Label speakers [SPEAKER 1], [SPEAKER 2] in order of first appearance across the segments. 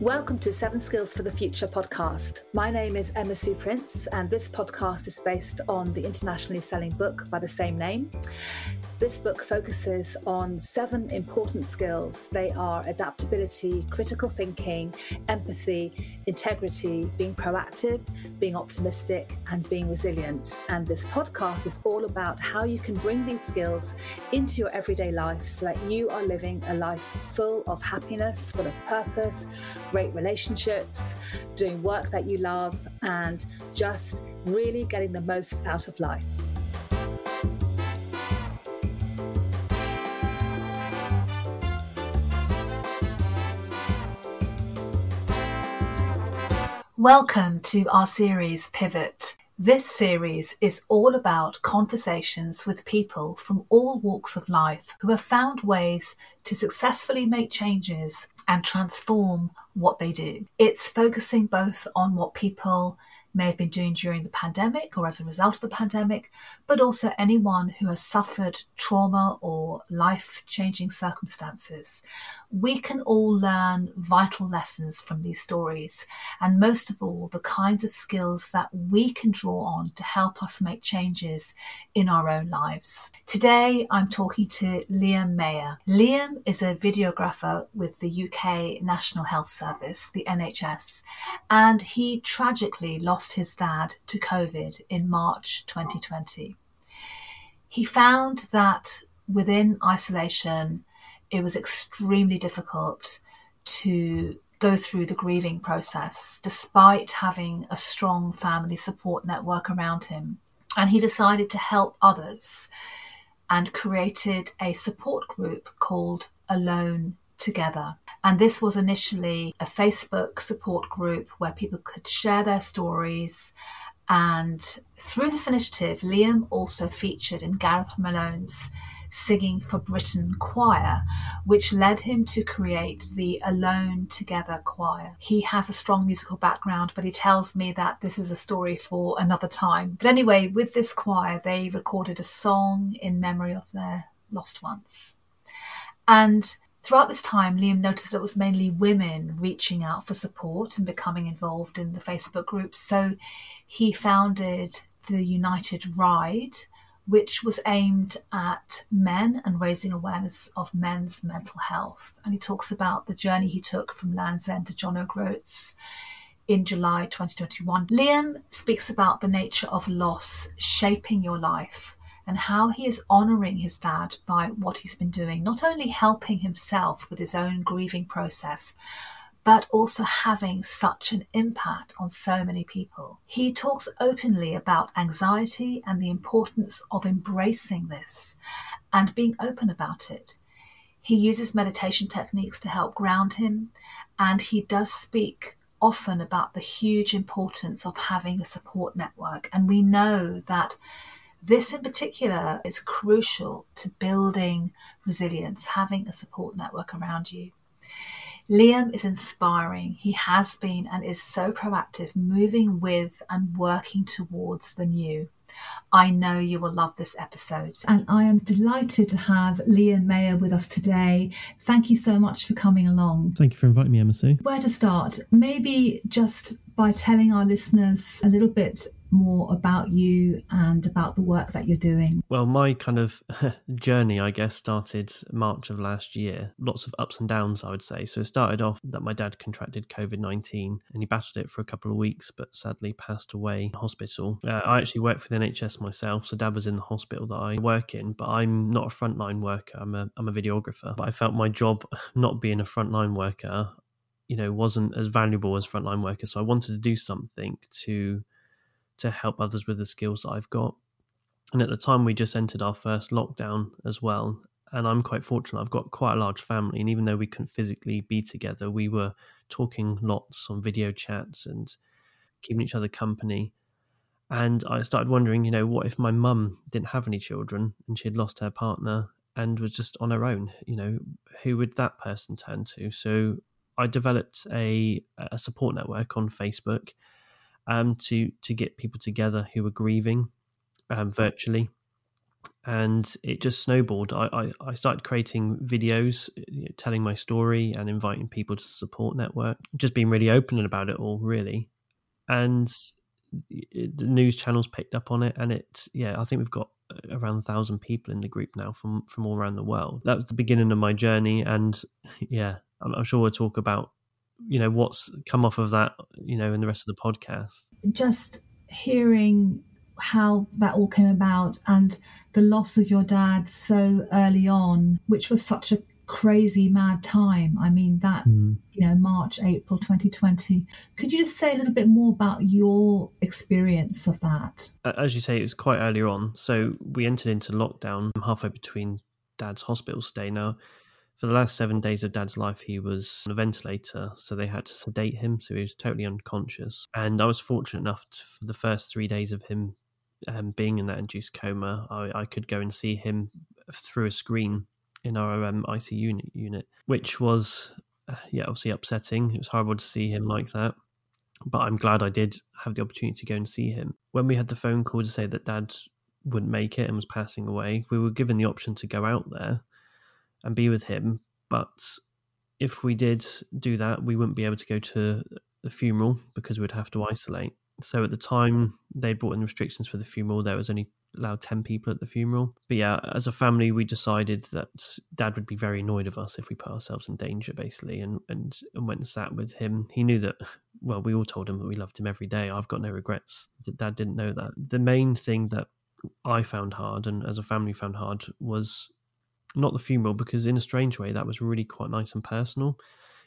[SPEAKER 1] Welcome to Seven Skills for the Future podcast. My name is Emma Sue Prince, and this podcast is based on the internationally selling book by the same name. This book focuses on seven important skills. They are adaptability, critical thinking, empathy, integrity, being proactive, being optimistic, and being resilient. And this podcast is all about how you can bring these skills into your everyday life so that you are living a life full of happiness, full of purpose, great relationships, doing work that you love, and just really getting the most out of life. Welcome to our series Pivot. This series is all about conversations with people from all walks of life who have found ways to successfully make changes and transform what they do. It's focusing both on what people may have been doing during the pandemic or as a result of the pandemic, but also anyone who has suffered trauma or life changing circumstances. We can all learn vital lessons from these stories, and most of all, the kinds of skills that we can draw on to help us make changes in our own lives. Today, I'm talking to Liam Mayer. Liam is a videographer with the UK National Health Service, the NHS, and he tragically lost lost his dad to COVID in March 2020. He found that within isolation, it was extremely difficult to go through the grieving process despite having a strong family support network around him. And he decided to help others and created a support group called Alone Together. And this was initially a Facebook support group where people could share their stories. And through this initiative, Liam also featured in Gareth Malone's Singing for Britain choir, which led him to create the Alone Together choir. He has a strong musical background, but he tells me that this is a story for another time. But anyway, with this choir, they recorded a song in memory of their lost ones. And Throughout this time, Liam noticed it was mainly women reaching out for support and becoming involved in the Facebook groups. So he founded the United Ride, which was aimed at men and raising awareness of men's mental health. And he talks about the journey he took from Land's End to John O'Groats in July 2021. Liam speaks about the nature of loss shaping your life and how he is honouring his dad by what he's been doing, not only helping himself with his own grieving process, but also having such an impact on so many people. He talks openly about anxiety and the importance of embracing this and being open about it. He uses meditation techniques to help ground him, and he does speak often about the huge importance of having a support network. And we know that this in particular is crucial to building resilience, having a support network around you. Liam is inspiring. He has been and is so proactive, moving with and working towards the new. I know you will love this episode. And I am delighted to have Liam Mayer with us today. Thank you so much for coming along.
[SPEAKER 2] Thank you for inviting me, Emma Sue.
[SPEAKER 1] Where to start? Maybe just by telling our listeners a little bit more about you and about the work that you're doing?
[SPEAKER 2] Well, my kind of journey, I guess, started March of last year. Lots of ups and downs, I would say. So it started off that my dad contracted COVID 19 and he battled it for a couple of weeks, but sadly passed away in hospital. Uh, I actually work for the NHS myself. So dad was in the hospital that I work in, but I'm not a frontline worker. I'm a, I'm a videographer. But I felt my job not being a frontline worker you know wasn't as valuable as frontline worker. so i wanted to do something to to help others with the skills that I've got. And at the time, we just entered our first lockdown as well. And I'm quite fortunate. I've got quite a large family. And even though we couldn't physically be together, we were talking lots on video chats and keeping each other company. And I started wondering, you know, what if my mum didn't have any children and she had lost her partner and was just on her own? You know, who would that person turn to? So I developed a, a support network on Facebook um, to to get people together who were grieving um, virtually. and it just snowballed. I, I, I started creating videos, you know, telling my story and inviting people to support network, just being really open about it all, really. And the news channels picked up on it, and it's yeah, I think we've got around a thousand people in the group now from from all around the world. That was the beginning of my journey, and yeah, I'm, I'm sure we'll talk about you know what's come off of that, you know, in the rest of the podcast.
[SPEAKER 1] Just hearing how that all came about and the loss of your dad so early on, which was such a crazy mad time. I mean that mm. you know March April 2020. Could you just say a little bit more about your experience of that?
[SPEAKER 2] As you say, it was quite earlier on. So we entered into lockdown halfway between Dad's hospital stay. Now, for the last seven days of Dad's life, he was on a ventilator, so they had to sedate him, so he was totally unconscious. And I was fortunate enough to, for the first three days of him um, being in that induced coma, I, I, could go and see him through a screen in our um, ICU unit, which was, uh, yeah, obviously upsetting. It was horrible to see him like that. But I'm glad I did have the opportunity to go and see him. When we had the phone call to say that dad wouldn't make it and was passing away, we were given the option to go out there and be with him. But if we did do that, we wouldn't be able to go to the funeral because we'd have to isolate. So at the time they brought in restrictions for the funeral, there was only allowed 10 people at the funeral. But yeah, as a family, we decided that dad would be very annoyed of us if we put ourselves in danger, basically, and, and, and went and sat with him. He knew that, well, we all told him that we loved him every day. I've got no regrets. Dad didn't know that. The main thing that I found hard and as a family found hard was not the funeral, because in a strange way, that was really quite nice and personal.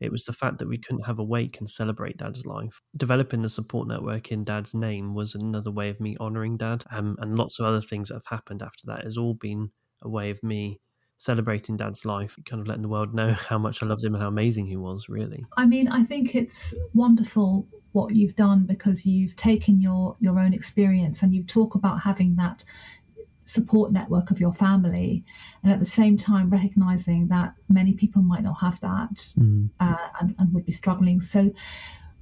[SPEAKER 2] It was the fact that we couldn't have a wake and celebrate Dad's life. Developing the support network in Dad's name was another way of me honouring Dad, um, and lots of other things that have happened after that has all been a way of me celebrating Dad's life, kind of letting the world know how much I loved him and how amazing he was. Really,
[SPEAKER 1] I mean, I think it's wonderful what you've done because you've taken your your own experience and you talk about having that support network of your family and at the same time recognizing that many people might not have that mm. uh, and, and would be struggling. So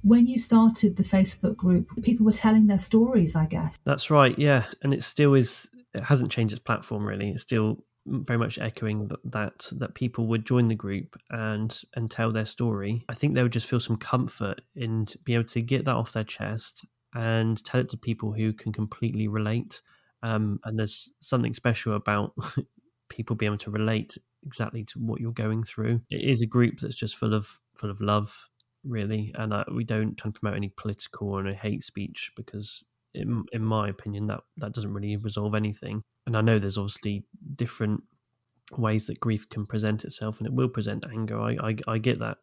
[SPEAKER 1] when you started the facebook group people were telling their stories i guess.
[SPEAKER 2] That's right yeah and it still is it hasn't changed its platform really. It's still very much echoing that, that that people would join the group and and tell their story. I think they would just feel some comfort in being able to get that off their chest and tell it to people who can completely relate um, and there's something special about people being able to relate exactly to what you're going through. It is a group that's just full of full of love, really, and uh, we don't promote any political or any hate speech because, in, in my opinion, that that doesn't really resolve anything. And I know there's obviously different ways that grief can present itself, and it will present anger. I I, I get that,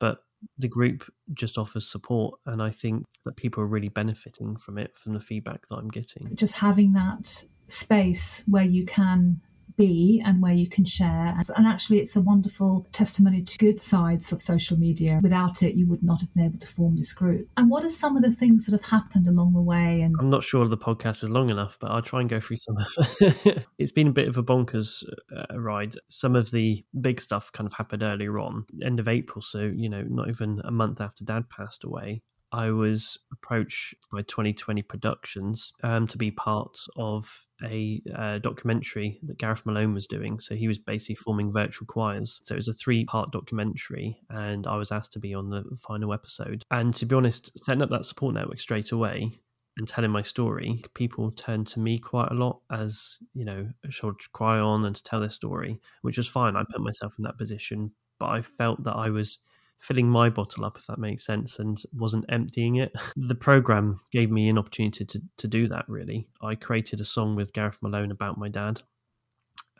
[SPEAKER 2] but the group just offers support and i think that people are really benefiting from it from the feedback that i'm getting.
[SPEAKER 1] Just having that space where you can be and where you can share. And actually, it's a wonderful testimony to good sides of social media. Without it, you would not have been able to form this group. And what are some of the things that have happened along the way? And
[SPEAKER 2] I'm not sure the podcast is long enough, but I'll try and go through some of it. it's been a bit of a bonkers uh, ride. Some of the big stuff kind of happened earlier on, end of April. So, you know, not even a month after dad passed away. I was approached by 2020 Productions um, to be part of a uh, documentary that Gareth Malone was doing. So he was basically forming virtual choirs. So it was a three part documentary, and I was asked to be on the final episode. And to be honest, setting up that support network straight away and telling my story, people turned to me quite a lot as, you know, a shoulder cry on and to tell their story, which was fine. I put myself in that position, but I felt that I was filling my bottle up, if that makes sense, and wasn't emptying it. The program gave me an opportunity to, to do that, really. I created a song with Gareth Malone about my dad.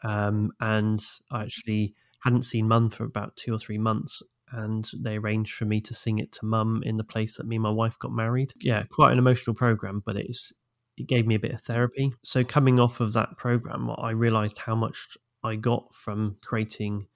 [SPEAKER 2] Um, and I actually hadn't seen mum for about two or three months. And they arranged for me to sing it to mum in the place that me and my wife got married. Yeah, quite an emotional program, but it's it gave me a bit of therapy. So coming off of that program, I realized how much I got from creating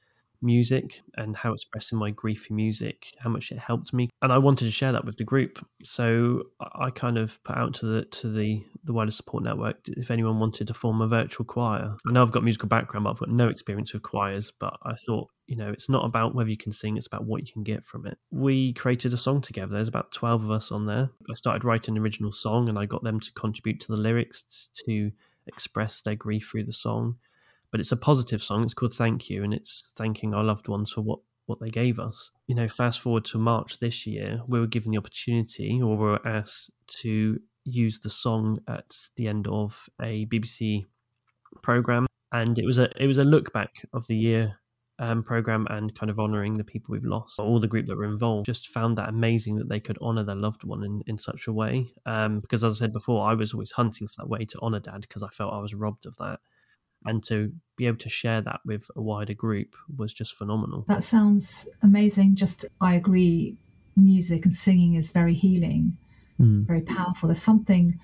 [SPEAKER 2] music and how expressing my grief in music, how much it helped me, and I wanted to share that with the group. So I kind of put out to the to the the wider support network if anyone wanted to form a virtual choir. I know I've got musical background, but I've got no experience with choirs. But I thought, you know, it's not about whether you can sing; it's about what you can get from it. We created a song together. There's about twelve of us on there. I started writing an original song, and I got them to contribute to the lyrics to express their grief through the song. But it's a positive song. It's called Thank You, and it's thanking our loved ones for what what they gave us. You know, fast forward to March this year, we were given the opportunity, or we were asked to use the song at the end of a BBC program, and it was a it was a look back of the year um, program and kind of honoring the people we've lost. All the group that were involved just found that amazing that they could honor their loved one in, in such a way. Um, because as I said before, I was always hunting for that way to honor dad because I felt I was robbed of that. And to be able to share that with a wider group was just phenomenal.
[SPEAKER 1] That sounds amazing. Just, I agree, music and singing is very healing, mm. it's very powerful. There's something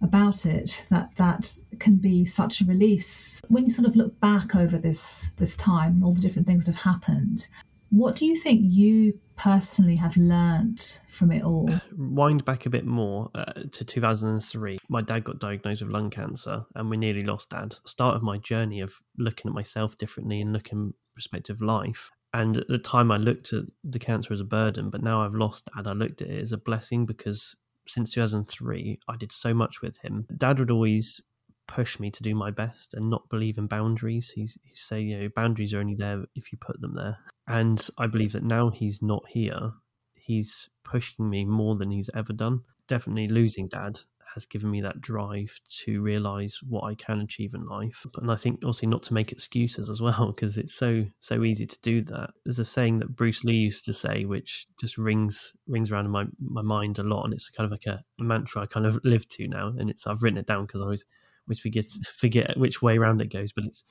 [SPEAKER 1] about it that that can be such a release when you sort of look back over this this time and all the different things that have happened what do you think you personally have learnt from it all?
[SPEAKER 2] Wind back a bit more uh, to 2003 my dad got diagnosed with lung cancer and we nearly lost dad. Start of my journey of looking at myself differently and looking perspective life. And at the time i looked at the cancer as a burden but now i've lost dad. I looked at it as a blessing because since 2003, I did so much with him. Dad would always push me to do my best and not believe in boundaries. He's, he'd say, you know, boundaries are only there if you put them there. And I believe that now he's not here, he's pushing me more than he's ever done. Definitely losing dad has given me that drive to realize what I can achieve in life. And I think also not to make excuses as well, because it's so so easy to do that. There's a saying that Bruce Lee used to say, which just rings rings around in my, my mind a lot, and it's kind of like a, a mantra I kind of live to now. And it's I've written it down because I always always forget forget which way around it goes, but it's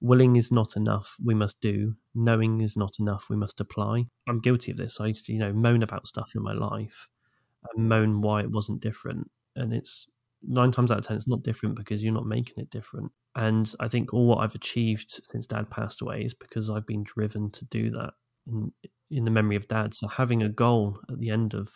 [SPEAKER 2] willing is not enough we must do. Knowing is not enough we must apply. I'm guilty of this. I used to you know moan about stuff in my life and moan why it wasn't different. And it's nine times out of ten it's not different because you're not making it different. And i think all what i've achieved since dad passed away is because i've been driven to do that in, in the memory of dad. So having a goal at the end of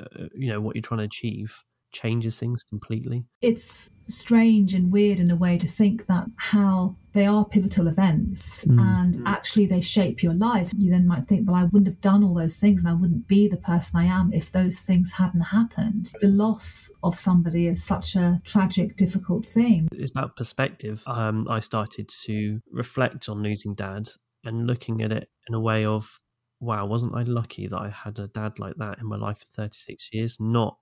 [SPEAKER 2] uh, you know what you're trying to achieve changes things completely.
[SPEAKER 1] It's strange and weird in a way to think that how they are pivotal events mm. and actually they shape your life. You then might think, well, I wouldn't have done all those things and I wouldn't be the person I am if those things hadn't happened. The loss of somebody is such a tragic, difficult thing.
[SPEAKER 2] It's about perspective. Um, I started to reflect on losing dad and looking at it in a way of, wow, wasn't I lucky that I had a dad like that in my life for 36 years? Not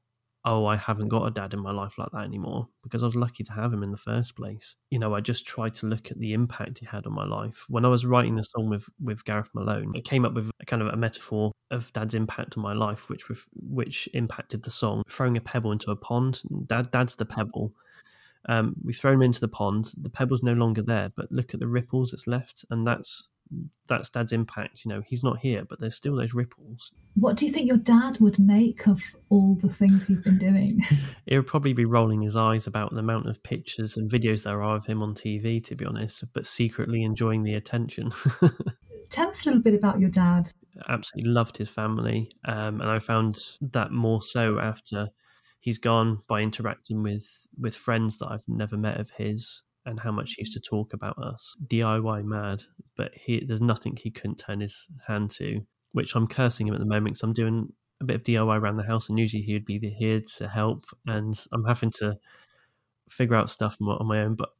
[SPEAKER 2] oh, I haven't got a dad in my life like that anymore because I was lucky to have him in the first place. You know, I just tried to look at the impact he had on my life. When I was writing the song with with Gareth Malone, I came up with a kind of a metaphor of dad's impact on my life, which which impacted the song. Throwing a pebble into a pond, dad dad's the pebble. Um, we've thrown him into the pond. The pebble's no longer there, but look at the ripples it's left, and that's that's dad's impact. You know, he's not here, but there's still those ripples.
[SPEAKER 1] What do you think your dad would make of all the things you've been doing?
[SPEAKER 2] he would probably be rolling his eyes about the amount of pictures and videos there are of him on TV, to be honest, but secretly enjoying the attention.
[SPEAKER 1] Tell us a little bit about your dad.
[SPEAKER 2] Absolutely loved his family, um, and I found that more so after he's gone by interacting with with friends that I've never met of his and how much he used to talk about us. DIY mad, but he there's nothing he couldn't turn his hand to, which I'm cursing him at the moment because I'm doing a bit of DIY around the house, and usually he would be here to help, and I'm having to figure out stuff on my own. But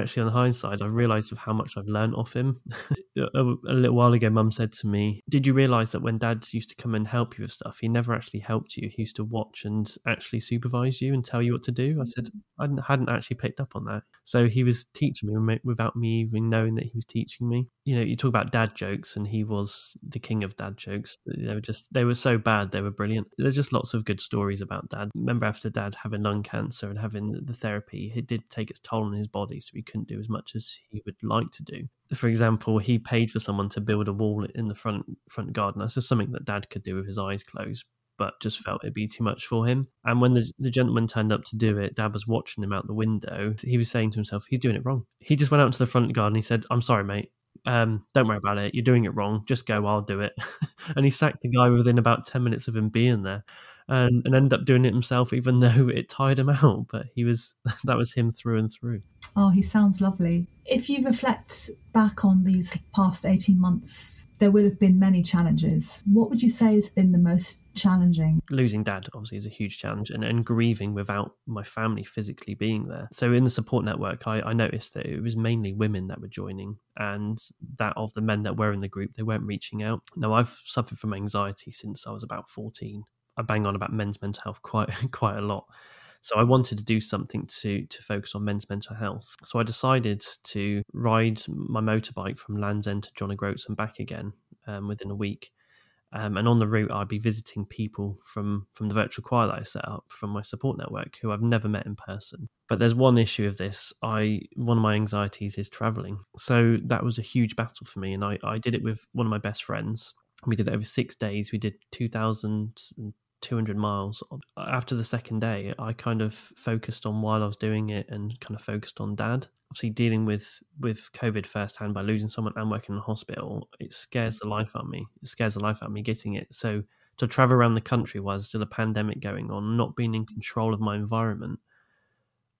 [SPEAKER 2] actually, on the hindsight, i've realised of how much I've learned off him. a, a, little while ago, Mum said to me, "Did you realise that when Dad used to come and help you with stuff, he never actually helped you. He used to watch and actually supervise you and tell you what to do." I said, mm. "I hadn't actually picked up on that." So he was teaching me without me even knowing that he was teaching me. You know, you talk about dad jokes, and he was the king of dad jokes. They were just they were so bad, they were brilliant. There's just lots of good stories about Dad. Remember after Dad having lung cancer and having the therapy, it did take its toll on his body, so he couldn't do as much as he would like to do. For example, he paid for someone to build a wall in the front front garden. That's just something that Dad could do with his eyes closed, but just felt it'd be too much for him. And when the, the gentleman turned up to do it, Dad was watching him out the window. He was saying to himself, he's doing it wrong. He just went out into the front garden. He said, I'm sorry, mate. Um, don't worry about it. You're doing it wrong. Just go. I'll do it. and he sacked the guy within about 10 minutes of him being there and, and ended up doing it himself, even though it tired him out. But he was, that was him through and through.
[SPEAKER 1] Oh, he sounds lovely. If you reflect back on these past 18 months, there will have been many challenges. What would you say has been the most challenging?
[SPEAKER 2] Losing dad obviously is a huge challenge and, and grieving without my family physically being there. So in the support network, I, I noticed that it was mainly women that were joining and that of the men that were in the group, they weren't reaching out. Now, I've suffered from anxiety since I was about 14. I bang on about men's mental health quite quite a lot. So I wanted to do something to to focus on men's mental health. So I decided to ride my motorbike from Land's End to John O'Groats and back again um, within a week. Um, and on the route, I'd be visiting people from from the virtual choir that I set up from my support network who I've never met in person. But there's one issue of this. I one of my anxieties is traveling, so that was a huge battle for me, and I I did it with one of my best friends. We did it over six days. We did two thousand 200 miles. After the second day, I kind of focused on while I was doing it and kind of focused on dad. Obviously, dealing with with COVID firsthand by losing someone and working in a hospital, it scares the life out of me. It scares the life out of me getting it. So to travel around the country while there's still a pandemic going on, not being in control of my environment,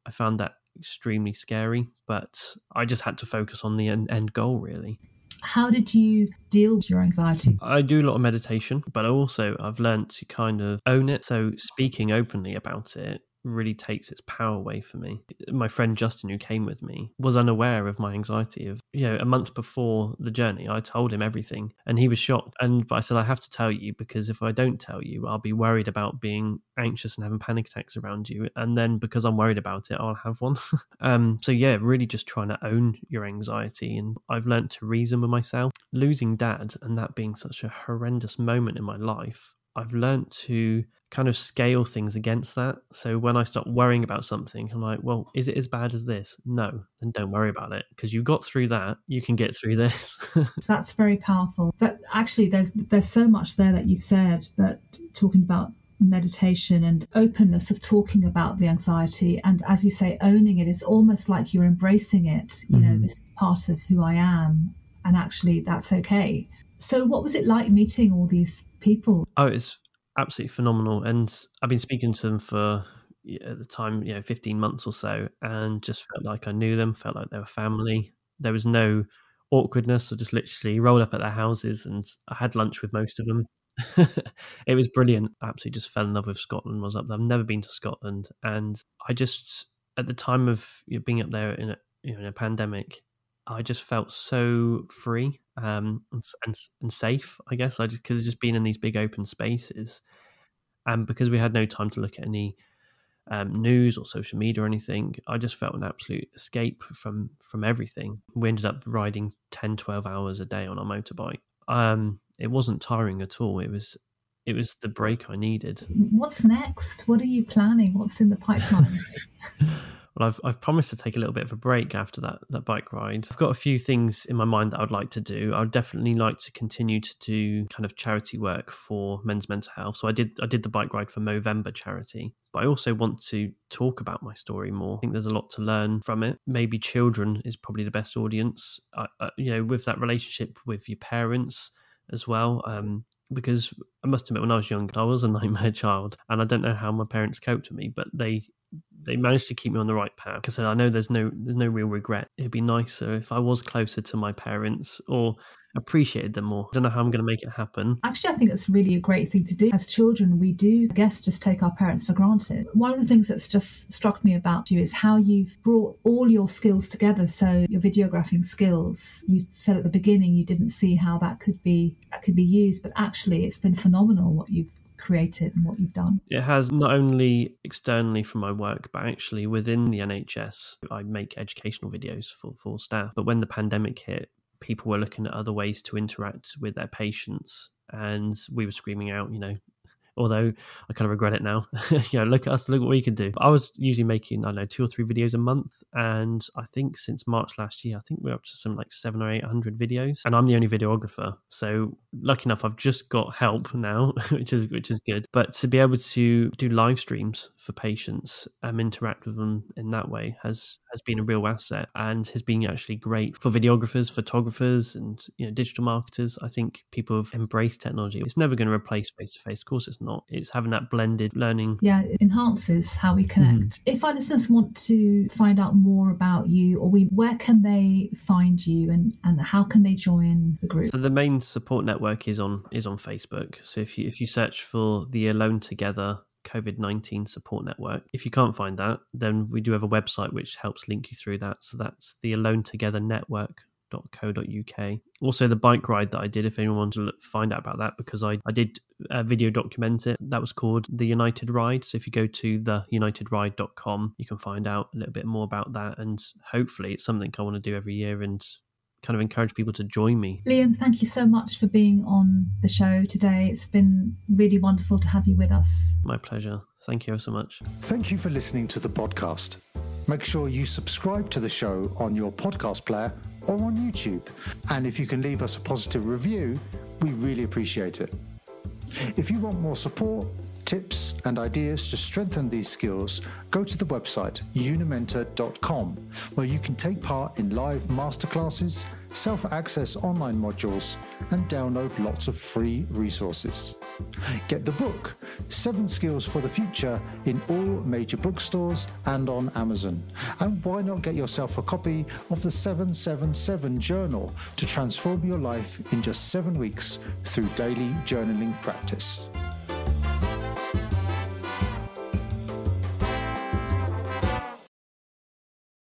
[SPEAKER 2] I found that extremely scary. But I just had to focus on the end, end goal, really.
[SPEAKER 1] How did you deal with your anxiety?
[SPEAKER 2] I do a lot of meditation, but also I've learned to kind of own it. So speaking openly about it really takes its power away for me. My friend Justin, who came with me, was unaware of my anxiety. Of you know, a month before the journey, I told him everything, and he was shocked. And but I said, I have to tell you because if I don't tell you, I'll be worried about being anxious and having panic attacks around you, and then because I'm worried about it, I'll have one. um, so yeah, really just trying to own your anxiety, and I've learned to reason with myself. Losing dad and that being such a horrendous moment in my life, I've learned to kind of scale things against that. So when I start worrying about something, I'm like, well, is it as bad as this? No, then don't worry about it because you got through that. You can get through this.
[SPEAKER 1] That's very powerful. But actually, there's there's so much there that you've said. But talking about meditation and openness of talking about the anxiety and as you say owning it is almost like you're embracing it you mm-hmm. know this is part of who i am and actually that's okay so what was it like meeting all these people
[SPEAKER 2] oh it's absolutely phenomenal. And I've been speaking to them for at the time, you know, 15 months or so, and just felt like I knew them, felt like they were family. There was no awkwardness. I just literally rolled up at their houses and I had lunch with most of them. it was brilliant. Absolutely just fell in love with Scotland. Was up there. I've never been to Scotland, and I just at the time of you know, being up there in a you know in a pandemic, I just felt so free um, and, and, and safe. I guess I just because just being in these big open spaces, and because we had no time to look at any um, news or social media or anything, I just felt an absolute escape from from everything. We ended up riding 10, 12 hours a day on our motorbike. Um, it wasn't tiring at all. It was it was the break I needed.
[SPEAKER 1] What's next? What are you planning? What's in the pipeline?
[SPEAKER 2] Well, I've, I've promised to take a little bit of a break after that, that bike ride. I've got a few things in my mind that I'd like to do. I'd definitely like to continue to do kind of charity work for men's mental health. So I did I did the bike ride for Movember charity, but I also want to talk about my story more. I think there's a lot to learn from it. Maybe children is probably the best audience. I, I, you know, with that relationship with your parents as well. Um, because I must admit, when I was young, I was a nightmare child, and I don't know how my parents coped with me, but they they managed to keep me on the right path. Because I know there's no there's no real regret. It'd be nicer if I was closer to my parents or appreciated them more. I don't know how I'm going to make it happen.
[SPEAKER 1] Actually, I think it's really a great thing to do. As children, we do, I guess, just take our parents for granted. One of the things that's just struck me about you is how you've brought all your skills together. So your videographing skills, you said at the beginning you didn't see how that could be that could be used, but actually it's been phenomenal what you've created and what you've done?
[SPEAKER 2] It has not only externally from my work, but actually within the NHS. I make educational videos for, for staff. But when the pandemic hit, people were looking at other ways to interact with their patients. And we were screaming out, you know, although I kind of regret it now. you know, look at us, look what we can do. I was usually making, I don't know, two or three videos a month. And I think since March last year, I think we're up to some like seven or 800 videos. And I'm the only videographer. So lucky enough, I've just got help now, which is, which is good. But to be able to do live streams for patients and interact with them in that way has, has been a real asset and has been actually great for videographers, photographers, and, you know, digital marketers. I think people have embraced technology. It's never going to replace face to face. Of course, it's not. It's having that blended learning.
[SPEAKER 1] Yeah, it enhances how we connect. Mm. If our listeners want to find out more about you, or we, where can they find you, and and how can they join the group?
[SPEAKER 2] So the main support network is on is on Facebook. So if you if you search for the Alone Together COVID 19 support network. If you can't find that, then we do have a website which helps link you through that. So that's the Alone Together Network co.uk. Also, the bike ride that I did, if anyone wants to find out about that, because I, I did a video document it. That was called The United Ride. So if you go to theunitedride.com, you can find out a little bit more about that. And hopefully, it's something I want to do every year and kind of encourage people to join me.
[SPEAKER 1] Liam, thank you so much for being on the show today. It's been really wonderful to have you with us.
[SPEAKER 2] My pleasure. Thank you so much.
[SPEAKER 3] Thank you for listening to the podcast. Make sure you subscribe to the show on your podcast player or on YouTube. And if you can leave us a positive review, we really appreciate it. If you want more support, tips, and ideas to strengthen these skills, go to the website unimenta.com, where you can take part in live masterclasses, self access online modules, and download lots of free resources. Get the book, Seven Skills for the Future, in all major bookstores and on Amazon. And why not get yourself a copy of the 777 Journal to transform your life in just seven weeks through daily journaling practice?